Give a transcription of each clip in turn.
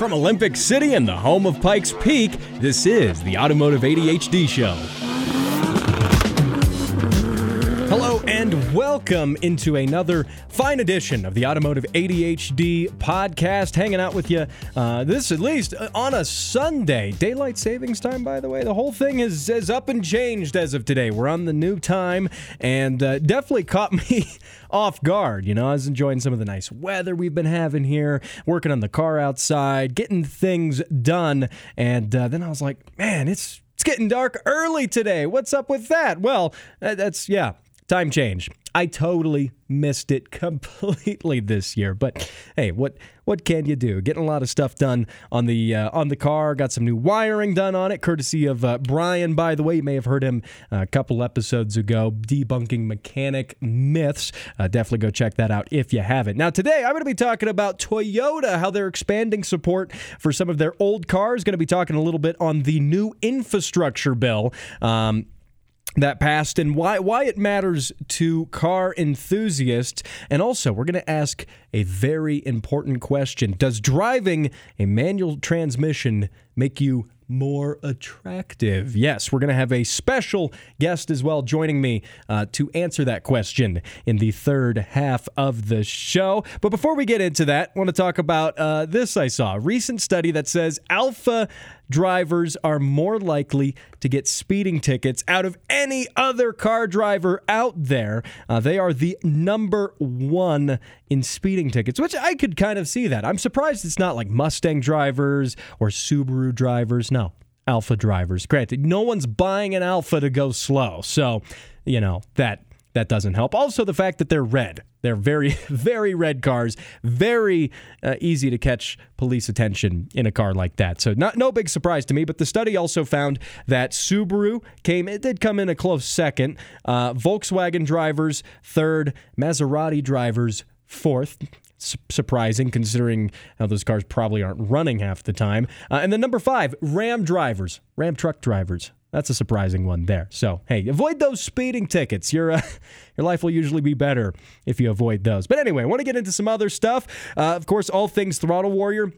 From Olympic City and the home of Pikes Peak, this is the Automotive ADHD Show. Welcome into another fine edition of the Automotive ADHD podcast. Hanging out with you, uh, this at least uh, on a Sunday. Daylight savings time, by the way. The whole thing is, is up and changed as of today. We're on the new time and uh, definitely caught me off guard. You know, I was enjoying some of the nice weather we've been having here, working on the car outside, getting things done. And uh, then I was like, man, it's. It's getting dark early today. What's up with that? Well, that's, yeah, time change. I totally missed it completely this year, but hey, what what can you do? Getting a lot of stuff done on the uh, on the car. Got some new wiring done on it, courtesy of uh, Brian. By the way, you may have heard him a couple episodes ago, debunking mechanic myths. Uh, definitely go check that out if you haven't. Now today, I'm going to be talking about Toyota, how they're expanding support for some of their old cars. Going to be talking a little bit on the new infrastructure bill. Um, that passed and why why it matters to car enthusiasts and also we're going to ask a very important question does driving a manual transmission make you more attractive? Yes, we're going to have a special guest as well joining me uh, to answer that question in the third half of the show. But before we get into that, I want to talk about uh, this I saw a recent study that says Alfa drivers are more likely to get speeding tickets out of any other car driver out there. Uh, they are the number one in speeding tickets, which I could kind of see that. I'm surprised it's not like Mustang drivers or Subaru drivers. No, Alfa drivers. Granted, no one's buying an Alfa to go slow. So, you know, that that doesn't help. Also, the fact that they're red. They're very, very red cars. Very uh, easy to catch police attention in a car like that. So, not no big surprise to me. But the study also found that Subaru came. It did come in a close second. Uh, Volkswagen drivers third. Maserati drivers fourth surprising considering how those cars probably aren't running half the time. Uh, and then number five, Ram drivers, Ram truck drivers. That's a surprising one there. So, hey, avoid those speeding tickets. Your uh, your life will usually be better if you avoid those. But anyway, I want to get into some other stuff. Uh, of course, all things Throttle Warrior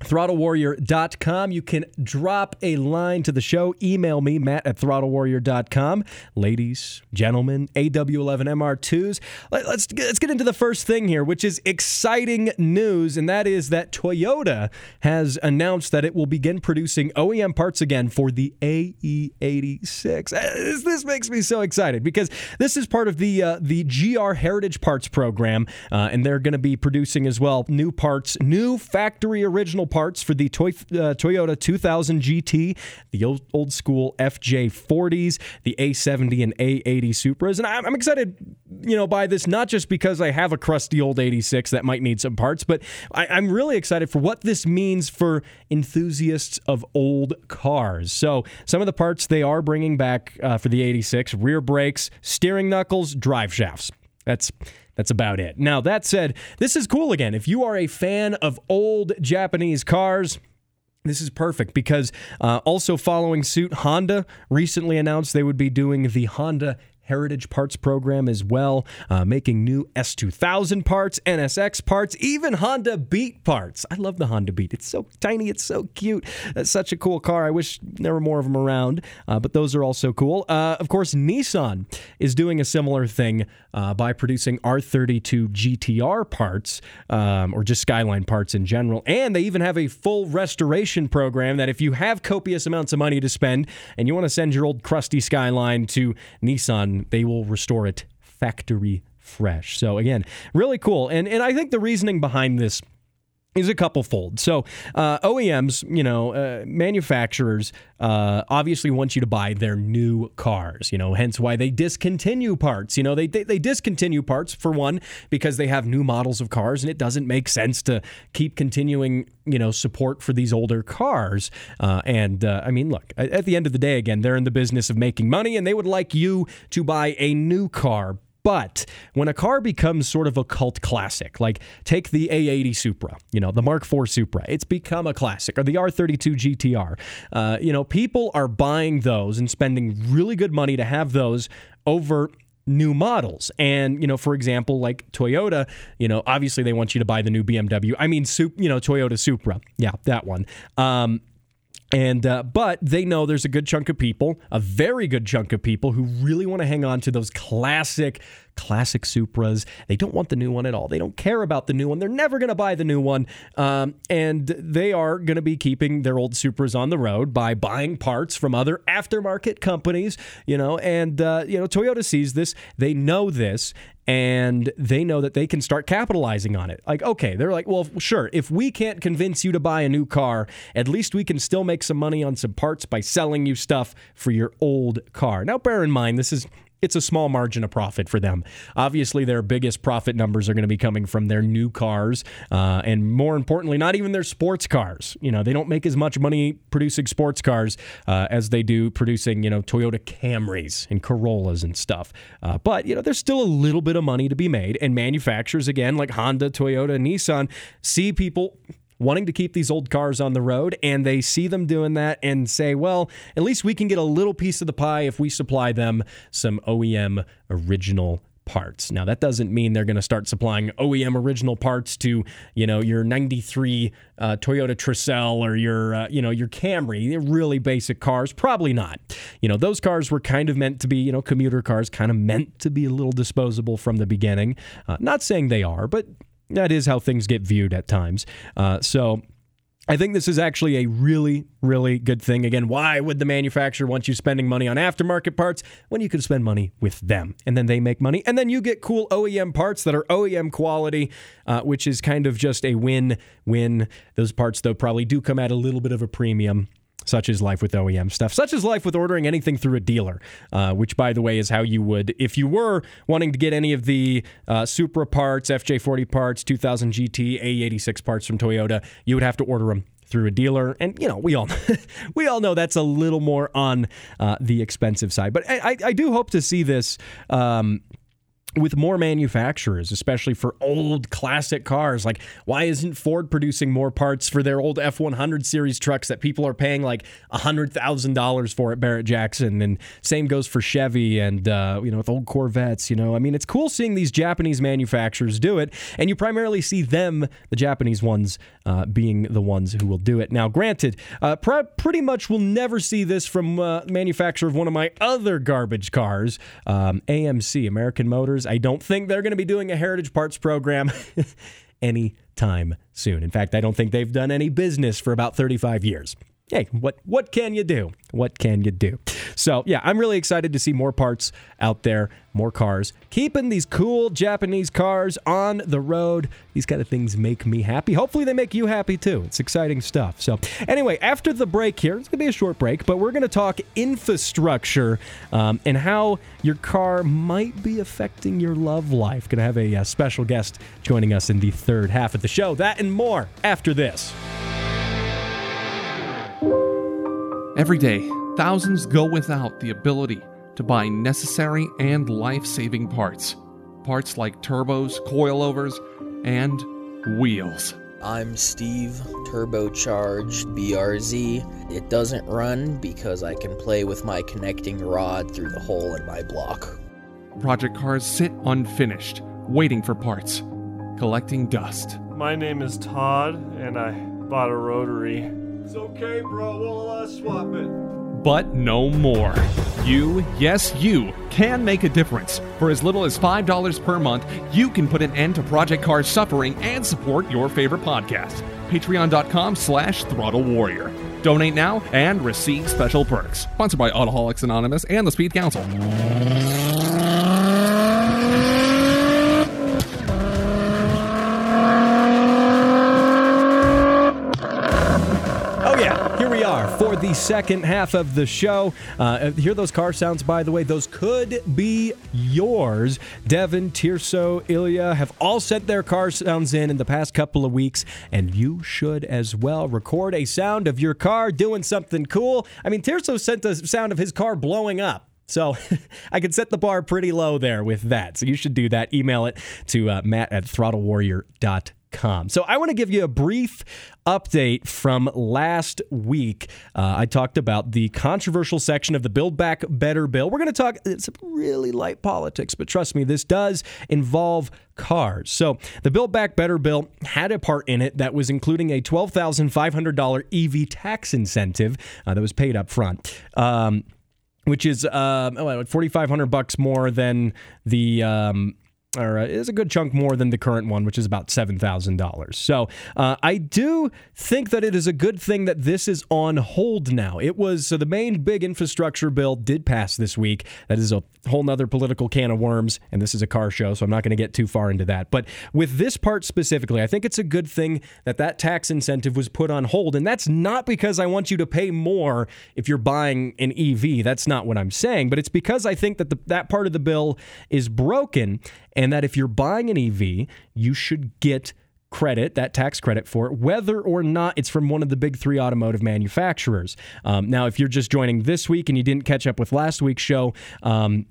throttlewarrior.com. You can drop a line to the show. Email me, matt at throttlewarrior.com. Ladies, gentlemen, AW11MR2s. Let, us let's get into the first thing here, which is exciting news, and that is that Toyota has announced that it will begin producing OEM parts again for the AE86. Uh, this, this makes me so excited because this is part of the uh, the GR Heritage Parts program, uh, and they're going to be producing as well new parts, new factory original parts for the Toy, uh, Toyota 2000 GT, the old, old school FJ40s, the A70 and A80 Supras. And I'm, I'm excited, you know, by this, not just because I have a crusty old 86 that might need some parts, but I, I'm really excited for what this means for enthusiasts of old cars. So some of the parts they are bringing back uh, for the 86 rear brakes, steering knuckles, drive shafts. That's that's about it. Now, that said, this is cool again. If you are a fan of old Japanese cars, this is perfect because uh, also following suit, Honda recently announced they would be doing the Honda Heritage Parts program as well, uh, making new S2000 parts, NSX parts, even Honda Beat parts. I love the Honda Beat. It's so tiny, it's so cute. That's such a cool car. I wish there were more of them around, uh, but those are also cool. Uh, of course, Nissan is doing a similar thing uh, by producing R32 GTR parts, um, or just Skyline parts in general. And they even have a full restoration program that if you have copious amounts of money to spend and you want to send your old crusty Skyline to Nissan, they will restore it factory fresh. So again, really cool. And and I think the reasoning behind this is a couple fold. So uh, OEMs, you know, uh, manufacturers uh, obviously want you to buy their new cars. You know, hence why they discontinue parts. You know, they, they they discontinue parts for one because they have new models of cars, and it doesn't make sense to keep continuing you know support for these older cars. Uh, and uh, I mean, look, at the end of the day, again, they're in the business of making money, and they would like you to buy a new car but when a car becomes sort of a cult classic, like take the A80 Supra, you know, the Mark IV Supra, it's become a classic, or the R32 GTR. Uh, you know, people are buying those and spending really good money to have those over new models. And, you know, for example, like Toyota, you know, obviously they want you to buy the new BMW. I mean, you know, Toyota Supra. Yeah, that one. Um, and uh, but they know there's a good chunk of people, a very good chunk of people who really want to hang on to those classic classic Supras. They don't want the new one at all. They don't care about the new one. They're never going to buy the new one. Um, and they are going to be keeping their old Supras on the road by buying parts from other aftermarket companies, you know, and, uh, you know, Toyota sees this. They know this and they know that they can start capitalizing on it. Like, okay, they're like, well, sure, if we can't convince you to buy a new car, at least we can still make some money on some parts by selling you stuff for your old car. Now, bear in mind, this is it's a small margin of profit for them. Obviously, their biggest profit numbers are going to be coming from their new cars, uh, and more importantly, not even their sports cars. You know, they don't make as much money producing sports cars uh, as they do producing, you know, Toyota Camrys and Corollas and stuff. Uh, but you know, there's still a little bit of money to be made, and manufacturers again, like Honda, Toyota, Nissan, see people wanting to keep these old cars on the road, and they see them doing that and say, well, at least we can get a little piece of the pie if we supply them some OEM original parts. Now that doesn't mean they're going to start supplying OEM original parts to, you know, your 93 uh, Toyota Tercel or your, uh, you know, your Camry, They're really basic cars, probably not. You know, those cars were kind of meant to be, you know, commuter cars, kind of meant to be a little disposable from the beginning. Uh, not saying they are, but that is how things get viewed at times. Uh, so I think this is actually a really, really good thing. Again, why would the manufacturer want you spending money on aftermarket parts when you could spend money with them? And then they make money, and then you get cool OEM parts that are OEM quality, uh, which is kind of just a win win. Those parts, though, probably do come at a little bit of a premium such is life with OEM stuff. Such is life with ordering anything through a dealer, uh, which, by the way, is how you would, if you were wanting to get any of the uh, Supra parts, FJ40 parts, 2000 GT, A86 parts from Toyota, you would have to order them through a dealer. And you know, we all we all know that's a little more on uh, the expensive side. But I, I, do hope to see this. Um, with more manufacturers, especially for old classic cars. Like, why isn't Ford producing more parts for their old F 100 series trucks that people are paying like $100,000 for at Barrett Jackson? And same goes for Chevy and, uh, you know, with old Corvettes. You know, I mean, it's cool seeing these Japanese manufacturers do it. And you primarily see them, the Japanese ones, uh, being the ones who will do it. Now, granted, uh, pr- pretty much we'll never see this from uh, manufacturer of one of my other garbage cars, um, AMC, American Motors. I don't think they're going to be doing a heritage parts program anytime soon. In fact, I don't think they've done any business for about 35 years hey, what what can you do? What can you do? So yeah, I'm really excited to see more parts out there, more cars, keeping these cool Japanese cars on the road. These kind of things make me happy. Hopefully, they make you happy too. It's exciting stuff. So anyway, after the break here, it's gonna be a short break, but we're gonna talk infrastructure um, and how your car might be affecting your love life. Gonna have a, a uh, special guest joining us in the third half of the show. That and more after this. Every day, thousands go without the ability to buy necessary and life saving parts. Parts like turbos, coilovers, and wheels. I'm Steve, turbocharged BRZ. It doesn't run because I can play with my connecting rod through the hole in my block. Project cars sit unfinished, waiting for parts, collecting dust. My name is Todd, and I bought a rotary it's okay, bro. We'll uh, swap it. But no more. You, yes, you, can make a difference. For as little as $5 per month, you can put an end to Project Car's suffering and support your favorite podcast. Patreon.com slash Throttle Warrior. Donate now and receive special perks. Sponsored by Autoholics Anonymous and the Speed Council. For the second half of the show. Uh, hear those car sounds, by the way. Those could be yours. Devin, Tirso, Ilya have all sent their car sounds in in the past couple of weeks, and you should as well. Record a sound of your car doing something cool. I mean, Tirso sent a sound of his car blowing up. So I could set the bar pretty low there with that. So you should do that. Email it to uh, matt at throttlewarrior.com Com. So I want to give you a brief update from last week. Uh, I talked about the controversial section of the Build Back Better bill. We're going to talk, it's really light politics, but trust me, this does involve cars. So the Build Back Better bill had a part in it that was including a $12,500 EV tax incentive uh, that was paid up front. Um, which is uh, 4,500 bucks more than the um, or uh, is a good chunk more than the current one, which is about $7,000. So uh, I do think that it is a good thing that this is on hold now. It was so the main big infrastructure bill did pass this week. That is a whole nother political can of worms, and this is a car show, so I'm not going to get too far into that. But with this part specifically, I think it's a good thing that that tax incentive was put on hold. And that's not because I want you to pay more if you're buying an EV. That's not what I'm saying. But it's because I think that the, that part of the bill is broken and that if you're buying an EV, you should get credit, that tax credit for it, whether or not it's from one of the big three automotive manufacturers. Um, now, if you're just joining this week and you didn't catch up with last week's show, um,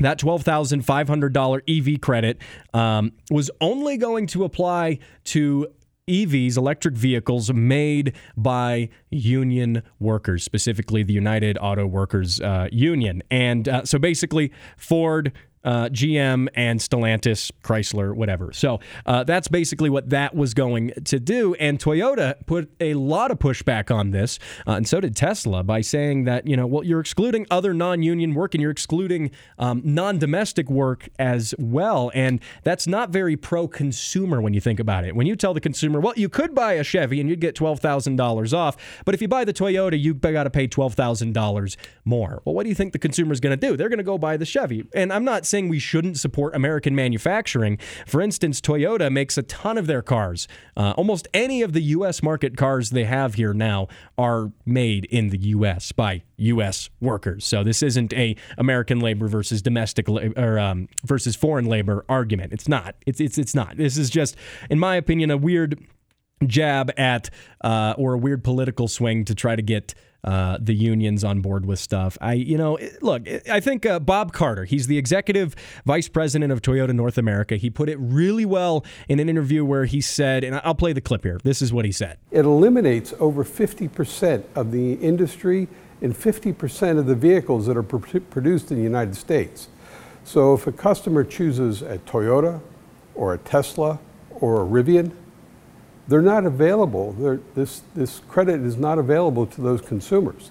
that $12,500 EV credit um, was only going to apply to EVs, electric vehicles made by union workers, specifically the United Auto Workers uh, Union. And uh, so basically, Ford, uh, GM and Stellantis, Chrysler, whatever. So uh, that's basically what that was going to do. And Toyota put a lot of pushback on this, uh, and so did Tesla by saying that, you know, well, you're excluding other non union work and you're excluding um, non domestic work as well. And that's not very pro consumer when you think about it. When you tell the consumer, well, you could buy a Chevy and you'd get $12,000 off, but if you buy the Toyota, you got to pay $12,000 more. Well, what do you think the consumer is going to do? They're going to go buy the Chevy. And I'm not saying we shouldn't support American manufacturing. For instance, Toyota makes a ton of their cars. Uh, almost any of the U.S. market cars they have here now are made in the U.S. by U.S. workers. So this isn't a American labor versus domestic la- or um, versus foreign labor argument. It's not. It's it's it's not. This is just, in my opinion, a weird jab at uh, or a weird political swing to try to get uh, the unions on board with stuff. I, you know, look, I think uh, Bob Carter, he's the executive vice president of Toyota North America. He put it really well in an interview where he said, and I'll play the clip here. This is what he said. It eliminates over 50% of the industry and 50% of the vehicles that are pr- produced in the United States. So if a customer chooses a Toyota or a Tesla or a Rivian, they're not available. They're, this, this credit is not available to those consumers.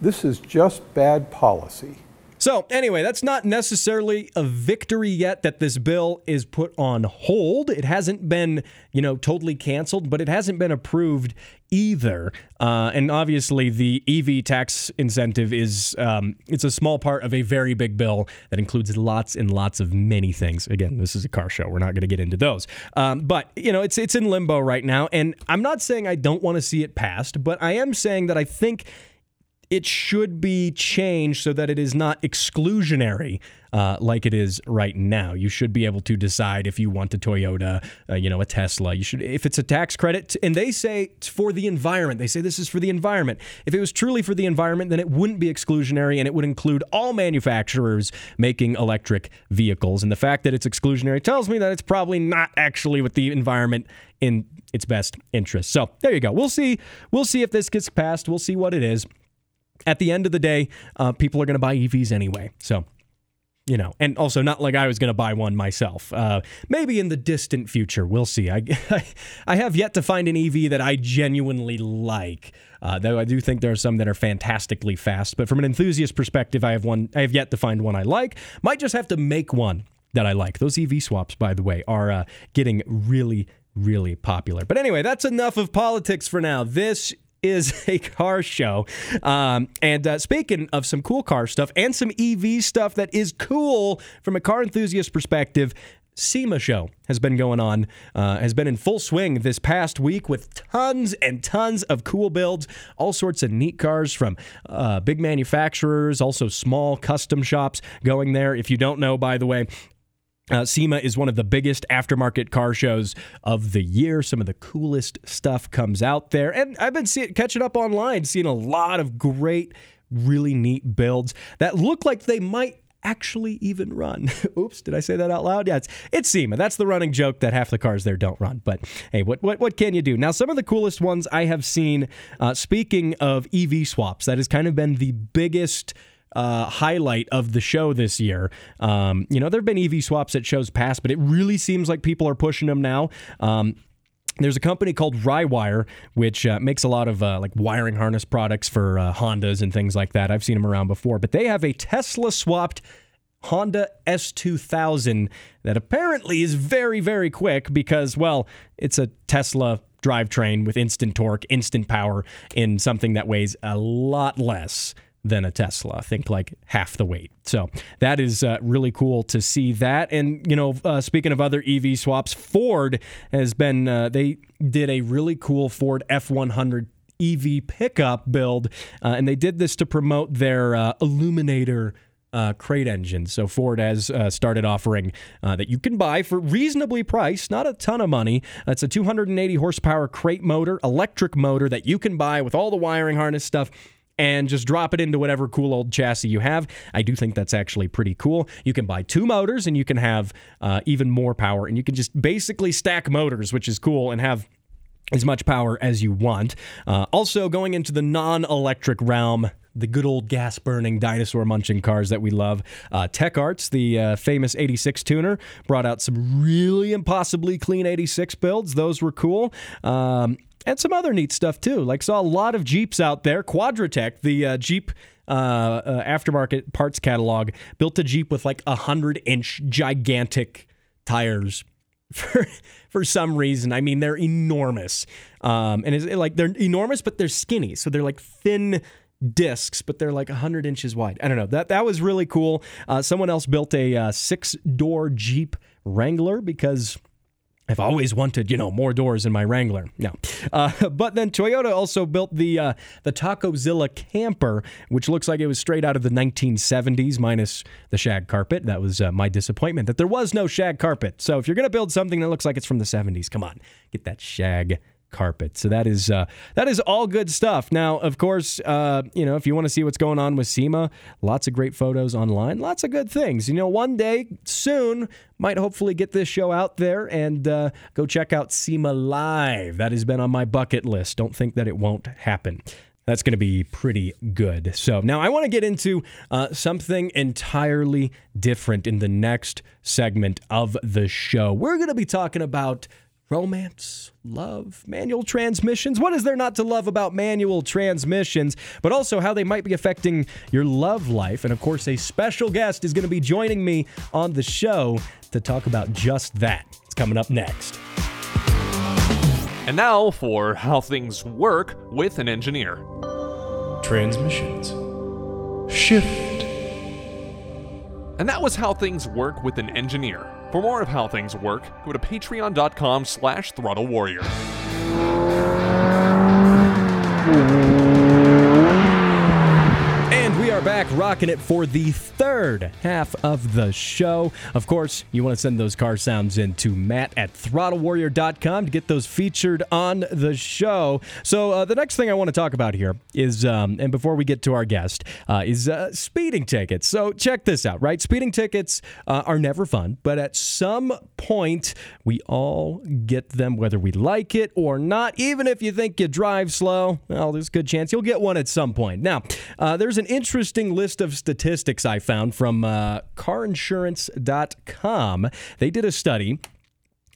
This is just bad policy. So, anyway, that's not necessarily a victory yet that this bill is put on hold. It hasn't been, you know, totally canceled, but it hasn't been approved either. Uh, and obviously, the EV tax incentive is um, it's a small part of a very big bill that includes lots and lots of many things. Again, this is a car show; we're not going to get into those. Um, but you know, it's it's in limbo right now, and I'm not saying I don't want to see it passed, but I am saying that I think it should be changed so that it is not exclusionary uh, like it is right now. You should be able to decide if you want a Toyota, uh, you know, a Tesla. You should, if it's a tax credit, and they say it's for the environment. They say this is for the environment. If it was truly for the environment, then it wouldn't be exclusionary, and it would include all manufacturers making electric vehicles. And the fact that it's exclusionary tells me that it's probably not actually with the environment in its best interest. So there you go. We'll see. We'll see if this gets passed. We'll see what it is at the end of the day, uh, people are going to buy EVs anyway. So, you know, and also not like I was going to buy one myself. Uh, maybe in the distant future, we'll see. I, I have yet to find an EV that I genuinely like. Uh, though I do think there are some that are fantastically fast. But from an enthusiast perspective, I have one. I have yet to find one I like. Might just have to make one that I like. Those EV swaps, by the way, are uh, getting really, really popular. But anyway, that's enough of politics for now. This is a car show. Um, and uh, speaking of some cool car stuff and some EV stuff that is cool from a car enthusiast perspective, SEMA show has been going on, uh, has been in full swing this past week with tons and tons of cool builds, all sorts of neat cars from uh, big manufacturers, also small custom shops going there. If you don't know, by the way, uh, SEMA is one of the biggest aftermarket car shows of the year. Some of the coolest stuff comes out there. And I've been see- catching up online, seeing a lot of great, really neat builds that look like they might actually even run. Oops, did I say that out loud? Yeah, it's, it's SEMA. That's the running joke that half the cars there don't run. But hey, what, what, what can you do? Now, some of the coolest ones I have seen, uh, speaking of EV swaps, that has kind of been the biggest. Uh, highlight of the show this year. Um, you know, there have been EV swaps at shows past, but it really seems like people are pushing them now. Um, there's a company called Rywire, which uh, makes a lot of uh, like wiring harness products for uh, Hondas and things like that. I've seen them around before, but they have a Tesla swapped Honda S2000 that apparently is very, very quick because, well, it's a Tesla drivetrain with instant torque, instant power in something that weighs a lot less than a Tesla. I think like half the weight. So that is uh, really cool to see that. And you know, uh, speaking of other EV swaps, Ford has been uh, they did a really cool Ford F100 EV pickup build, uh, and they did this to promote their uh, Eluminator. Uh, crate engine. So Ford has uh, started offering uh, that you can buy for reasonably priced, not a ton of money. It's a 280 horsepower crate motor, electric motor that you can buy with all the wiring harness stuff and just drop it into whatever cool old chassis you have. I do think that's actually pretty cool. You can buy two motors and you can have uh, even more power, and you can just basically stack motors, which is cool, and have as much power as you want. Uh, also, going into the non electric realm, the good old gas burning dinosaur munching cars that we love. Uh, Tech Arts, the uh, famous 86 tuner, brought out some really impossibly clean 86 builds. Those were cool. Um, and some other neat stuff too. Like saw a lot of Jeeps out there. Quadratec, the uh, Jeep uh, uh, aftermarket parts catalog, built a Jeep with like a hundred inch gigantic tires. For for some reason, I mean they're enormous, um, and it's like they're enormous, but they're skinny, so they're like thin discs, but they're like 100 inches wide. I don't know. That that was really cool. Uh, someone else built a uh, six door Jeep Wrangler because I've always wanted, you know, more doors in my Wrangler. No, uh, but then Toyota also built the uh, the Tacozilla camper, which looks like it was straight out of the 1970s, minus the shag carpet. That was uh, my disappointment that there was no shag carpet. So if you're gonna build something that looks like it's from the 70s, come on, get that shag carpet. So that is uh, that is all good stuff. Now, of course, uh, you know if you want to see what's going on with SEMA, lots of great photos online, lots of good things. You know, one day soon might hopefully get this show out there and uh, go check out SEMA live. That has been on my bucket list. Don't think that it won't happen. That's going to be pretty good. So now I want to get into uh, something entirely different in the next segment of the show. We're going to be talking about romance, love, manual transmissions. What is there not to love about manual transmissions, but also how they might be affecting your love life? And of course, a special guest is going to be joining me on the show to talk about just that. It's coming up next. And now for how things work with an engineer. Transmissions. Shift. And that was how things work with an engineer. For more of how things work, go to patreon.com slash throttle warrior. Are back rocking it for the third half of the show. Of course, you want to send those car sounds in to Matt at throttlewarrior.com to get those featured on the show. So, uh, the next thing I want to talk about here is, um, and before we get to our guest, uh, is uh, speeding tickets. So, check this out, right? Speeding tickets uh, are never fun, but at some point, we all get them, whether we like it or not. Even if you think you drive slow, well, there's a good chance you'll get one at some point. Now, uh, there's an interesting list of statistics I found from uh, carinsurance.com. They did a study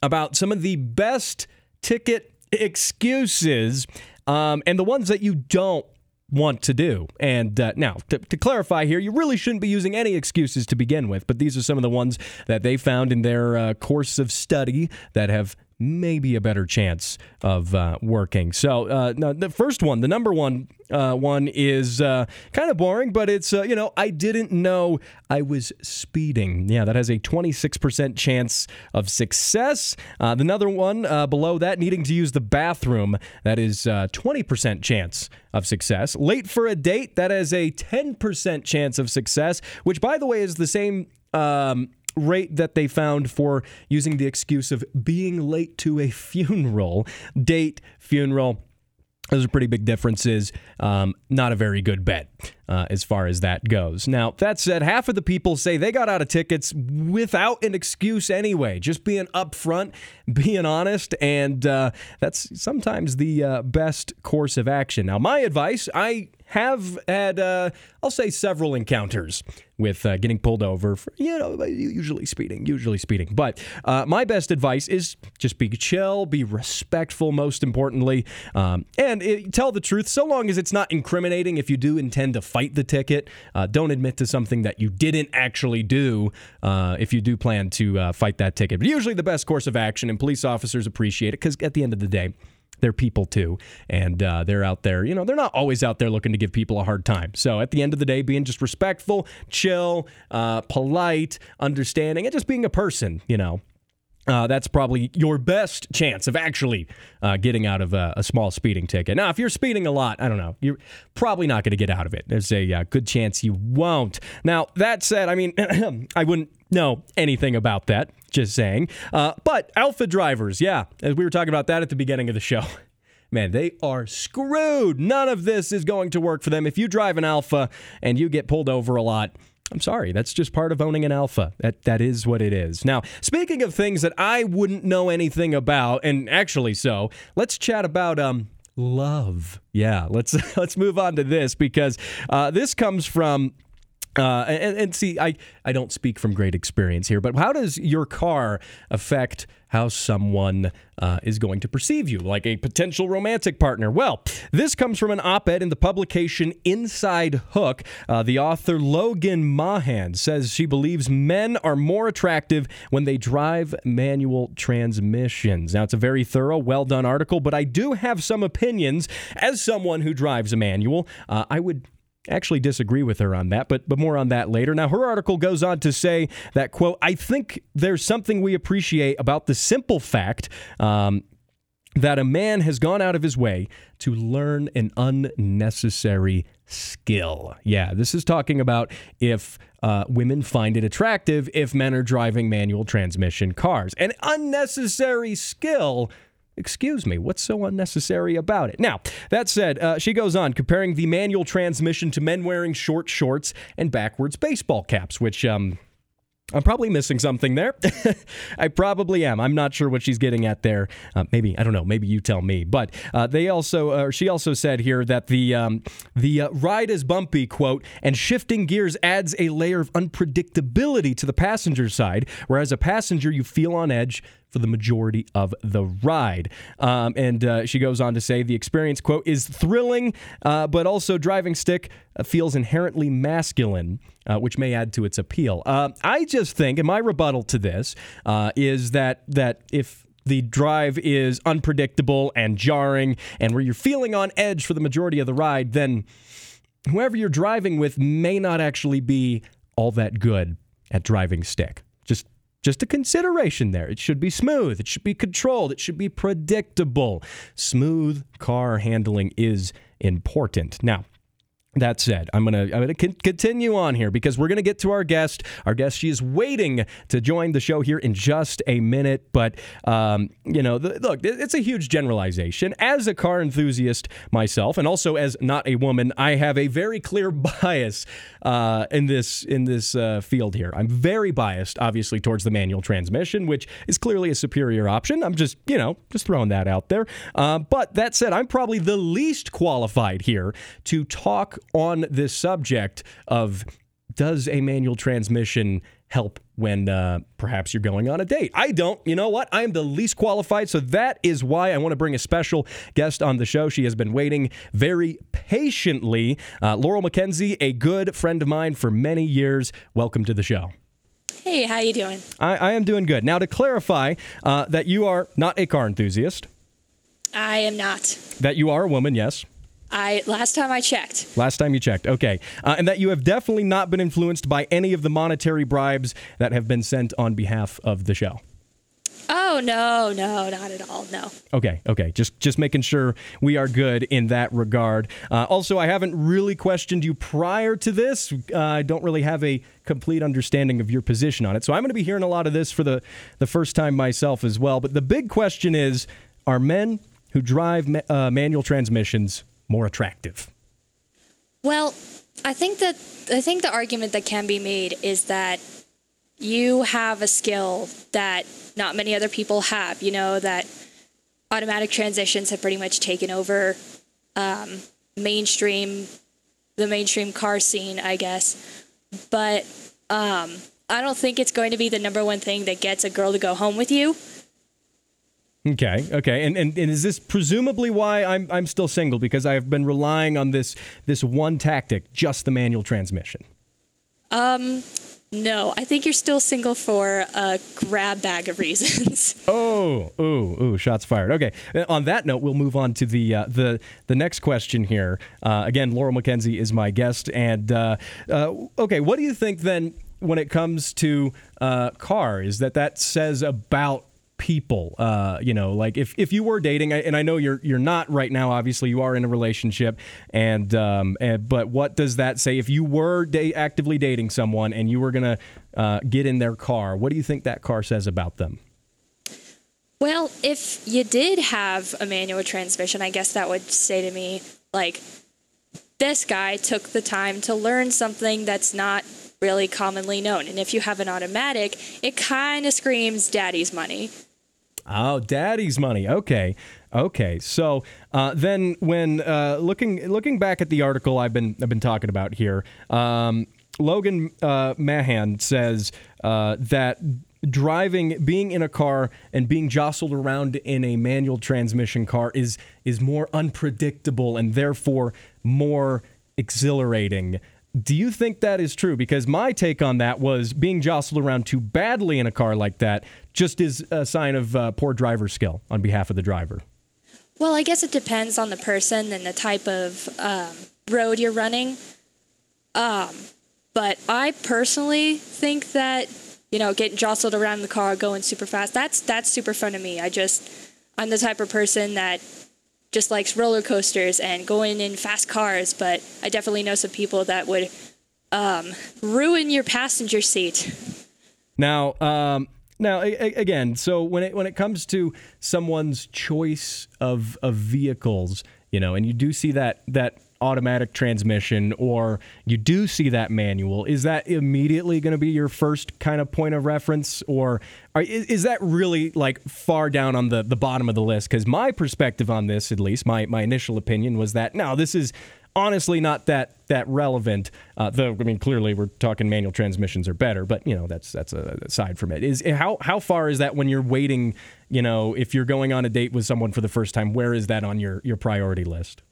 about some of the best ticket excuses um, and the ones that you don't want to do. And uh, now, to, to, clarify here, you really shouldn't be using any excuses to begin with, but these are some of the ones that they found in their uh, course of study that have maybe a better chance of uh, working. So, uh, no, the first one, the number one uh, one is uh, kind of boring, but it's, uh, you know, I didn't know I was speeding. Yeah, that has a 26% chance of success. Uh, another one below that, needing to use the bathroom, that is 20% chance of success. Late for a date, that has a 10% chance of success, which, by the way, is the same. Um, rate that they found for using the excuse of being late to a funeral. Date, funeral, Those are pretty big differences. Um, not a very good bet uh, as far as that goes. Now, that said, half of the people say they got out of tickets without an excuse anyway, just being upfront, being honest, and uh, that's sometimes the uh, best course of action. Now, my advice I have had, uh, I'll say, several encounters with uh, getting pulled over for, you know, usually speeding, usually speeding. But uh, my best advice is just be chill, be respectful, most importantly, um, and it, tell the truth so long as it's not incriminating. If you do intend to fight the ticket, uh, don't admit to something that you didn't actually do uh, if you do plan to uh, fight that ticket. But usually the best course of action, and police officers appreciate it because at the end of the day, they're people too, and uh, they're out there. You know, they're not always out there looking to give people a hard time. So at the end of the day, being just respectful, chill, uh, polite, understanding, and just being a person. You know, uh, that's probably your best chance of actually uh, getting out of a, a, small speeding ticket. Now, if you're speeding a lot, I don't know, you're probably not going to get out of it. There's a uh, good chance you won't. Now, that said, I mean, I wouldn't know anything about that, just saying. Uh, but Alfa drivers, yeah, as we were talking about that at the beginning of the show. Man, they are screwed. None of this is going to work for them. If you drive an Alfa and you get pulled over a lot, I'm sorry, that's just part of owning an Alfa. That that is what it is. Now, speaking of things that I wouldn't know anything about, and actually so, let's chat about um love. Yeah, let's let's move on to this because uh, this comes from uh, and, and, see, I, I don't speak from great experience here, but how does your car affect how someone uh, is going to perceive you, like a potential romantic partner? Well, this comes from an op ed in the publication Inside Hook. Uh, the author Logan Mahan says she believes men are more attractive when they drive manual transmissions. Now, it's a very thorough, well done article, but I do have some opinions as someone who drives a manual. Uh, I would actually disagree with her on that, but but more on that later. Now her article goes on to say that quote, I think there's something we appreciate about the simple fact um, that a man has gone out of his way to learn an unnecessary skill. Yeah, this is talking about if uh, women find it attractive if men are driving manual transmission cars. An unnecessary skill Excuse me, what's so unnecessary about it? Now, that said, uh, she goes on comparing the manual transmission to men wearing short shorts and backwards baseball caps, which, um, I'm probably missing something there. I probably am. I'm not sure what she's getting at there. Uh, maybe I don't know. Maybe you tell me. But uh, they also, uh, she also said here that the um, the uh, ride is bumpy, quote, and shifting gears adds a layer of unpredictability to the passenger side. Whereas a passenger, you feel on edge for the majority of the ride. Um, and uh, she goes on to say the experience, quote, is thrilling, uh, but also driving stick uh, feels inherently masculine, uh, which may add to its appeal. Uh, I just think, and my rebuttal to this uh, is that that if the drive is unpredictable and jarring, and where you're feeling on edge for the majority of the ride, then whoever you're driving with may not actually be all that good at driving stick. Just just a consideration there. It should be smooth. It should be controlled. It should be predictable. Smooth car handling is important. Now, that said, I'm gonna I'm gonna con- continue on here because we're gonna get to our guest. Our guest, she is waiting to join the show here in just a minute. But um, you know, the, look, it's a huge generalization. As a car enthusiast myself, and also as not a woman, I have a very clear bias uh, in this in this uh, field here. I'm very biased, obviously, towards the manual transmission, which is clearly a superior option. I'm just you know just throwing that out there. Uh, but that said, I'm probably the least qualified here to talk on this subject of does a manual transmission help when uh, perhaps you're going on a date? I don't. You know what? I am the least qualified. So that is why I want to bring a special guest on the show. She has been waiting very patiently. Uh, Laurel McKenzie, a good friend of mine for many years. Welcome to the show. Hey, how are you doing? I, I am doing good. Now, to clarify uh, that you are not a car enthusiast. I am not. That you are a woman, yes. I last time I checked. Last time you checked, okay, uh, and that you have definitely not been influenced by any of the monetary bribes that have been sent on behalf of the show. Oh no, no, not at all. No. Okay, okay. Just just making sure we are good in that regard. Uh, also, I haven't really questioned you prior to this. Uh, I don't really have a complete understanding of your position on it, so I'm going to be hearing a lot of this for the the first time myself as well. But the big question is: Are men who drive ma- uh, manual transmissions more attractive? Well, I think that I think the argument that can be made is that you have a skill that not many other people have. You know that automatic transitions have pretty much taken over um, mainstream the mainstream car scene, I guess. But um, I don't think it's going to be the number one thing that gets a girl to go home with you. Okay, okay, and, and and is this presumably why I'm I'm still single because I've been relying on this this one tactic, just the manual transmission. Um, no, I think you're still single for a grab bag of reasons. Oh, ooh, ooh, shots fired. Okay. Uh, On that note, we'll move on to the uh, the the next question here. Uh, again, Laurel McKenzie is my guest, and uh, uh, okay, what do you think then when it comes to uh, cars that that says about people? Uh, you know, like if, if you were dating, and I know you're you're not right now. Obviously, you are in a relationship, and um, and, but what does that say if you were da- actively dating someone and you were gonna uh, get in their car? What do you think that car says about them? Well, if you did have a manual transmission, I guess that would say to me, like, this guy took the time to learn something that's not really commonly known. And if you have an automatic, it kind of screams daddy's money. Oh, daddy's money. Okay, okay. So uh, then, when uh, looking looking back at the article I've been I've been talking about here, um, Logan uh, Mahan says uh, that driving, being in a car and being jostled around in a manual transmission car is is more unpredictable and therefore more exhilarating. Do you think that is true? Because my take on that was being jostled around too badly in a car like that just is a sign of uh, poor driver skill on behalf of the driver. Well, I guess it depends on the person and the type of um, road you're running. Um, but I personally think that you know getting jostled around in the car, going super fast, that's that's super fun to me. I just I'm the type of person that just likes roller coasters and going in fast cars. But I definitely know some people that would um, ruin your passenger seat. Now, um, now a- a- again, so when it when it comes to someone's choice of of vehicles, you know, and you do see that that automatic transmission or you do see that manual, is that immediately going to be your first kind of point of reference, or is, is that really like far down on the the bottom of the list? Because my perspective on this, at least my my initial opinion was that no, this is honestly not that that relevant. Uh, though I mean, clearly we're talking manual transmissions are better, but you know that's that's a, aside from it. Is how how far is that when you're waiting? You know, if you're going on a date with someone for the first time, where is that on your your priority list?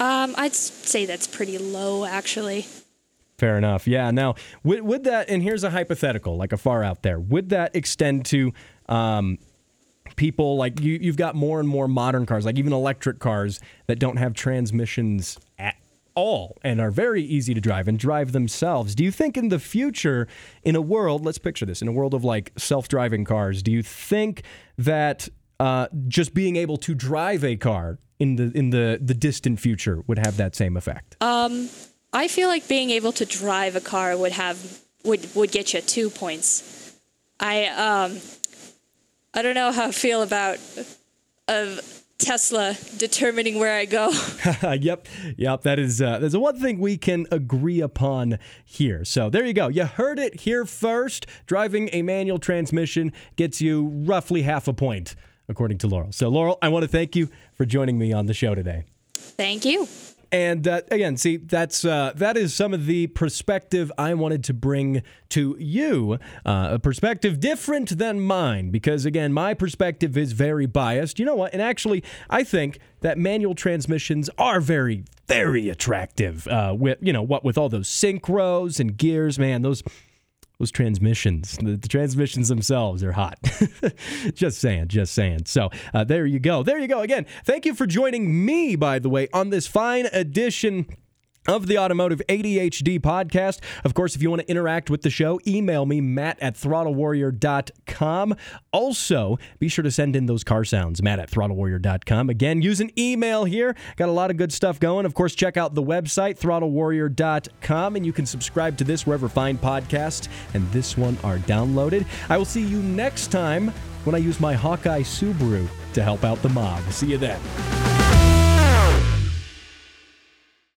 Um, I'd say that's pretty low, actually. Fair enough. Yeah. Now, would, would that, and here's a hypothetical, like a far out there, would that extend to um, people like you, you've got more and more modern cars, like even electric cars that don't have transmissions at all and are very easy to drive and drive themselves. Do you think in the future, in a world, let's picture this, in a world of like self driving cars, do you think that uh, just being able to drive a car in the in the the distant future would have that same effect? Um, I feel like being able to drive a car would have would would get you two points. I um, I don't know how I feel about of Tesla determining where I go. yep, yep. That is uh, that's one thing we can agree upon here. So there you go. You heard it here first. Driving a manual transmission gets you roughly half a point, according to Laurel. So Laurel, I want to thank you for joining me on the show today. Thank you. And uh, again, see, that's uh, that is some of the perspective I wanted to bring to you. Uh, a perspective different than mine, because again, my perspective is very biased. You know what? And actually, I think that manual transmissions are very, very attractive. Uh, with you know what, with all those synchros and gears, man, those those transmissions, the, the transmissions themselves are hot. just saying, just saying. So uh, there you go. There you go. Again, thank you for joining me, by the way, on this fine edition of the Automotive ADHD podcast. Of course, if you want to interact with the show, email me, matt at throttlewarrior.com. Also, be sure to send in those car sounds, matt at throttlewarrior.com. Again, use an email here. Got a lot of good stuff going. Of course, check out the website, throttlewarrior.com, and you can subscribe to this wherever fine podcasts and this one are downloaded. I will see you next time when I use my Hawkeye Subaru to help out the mob. See you then.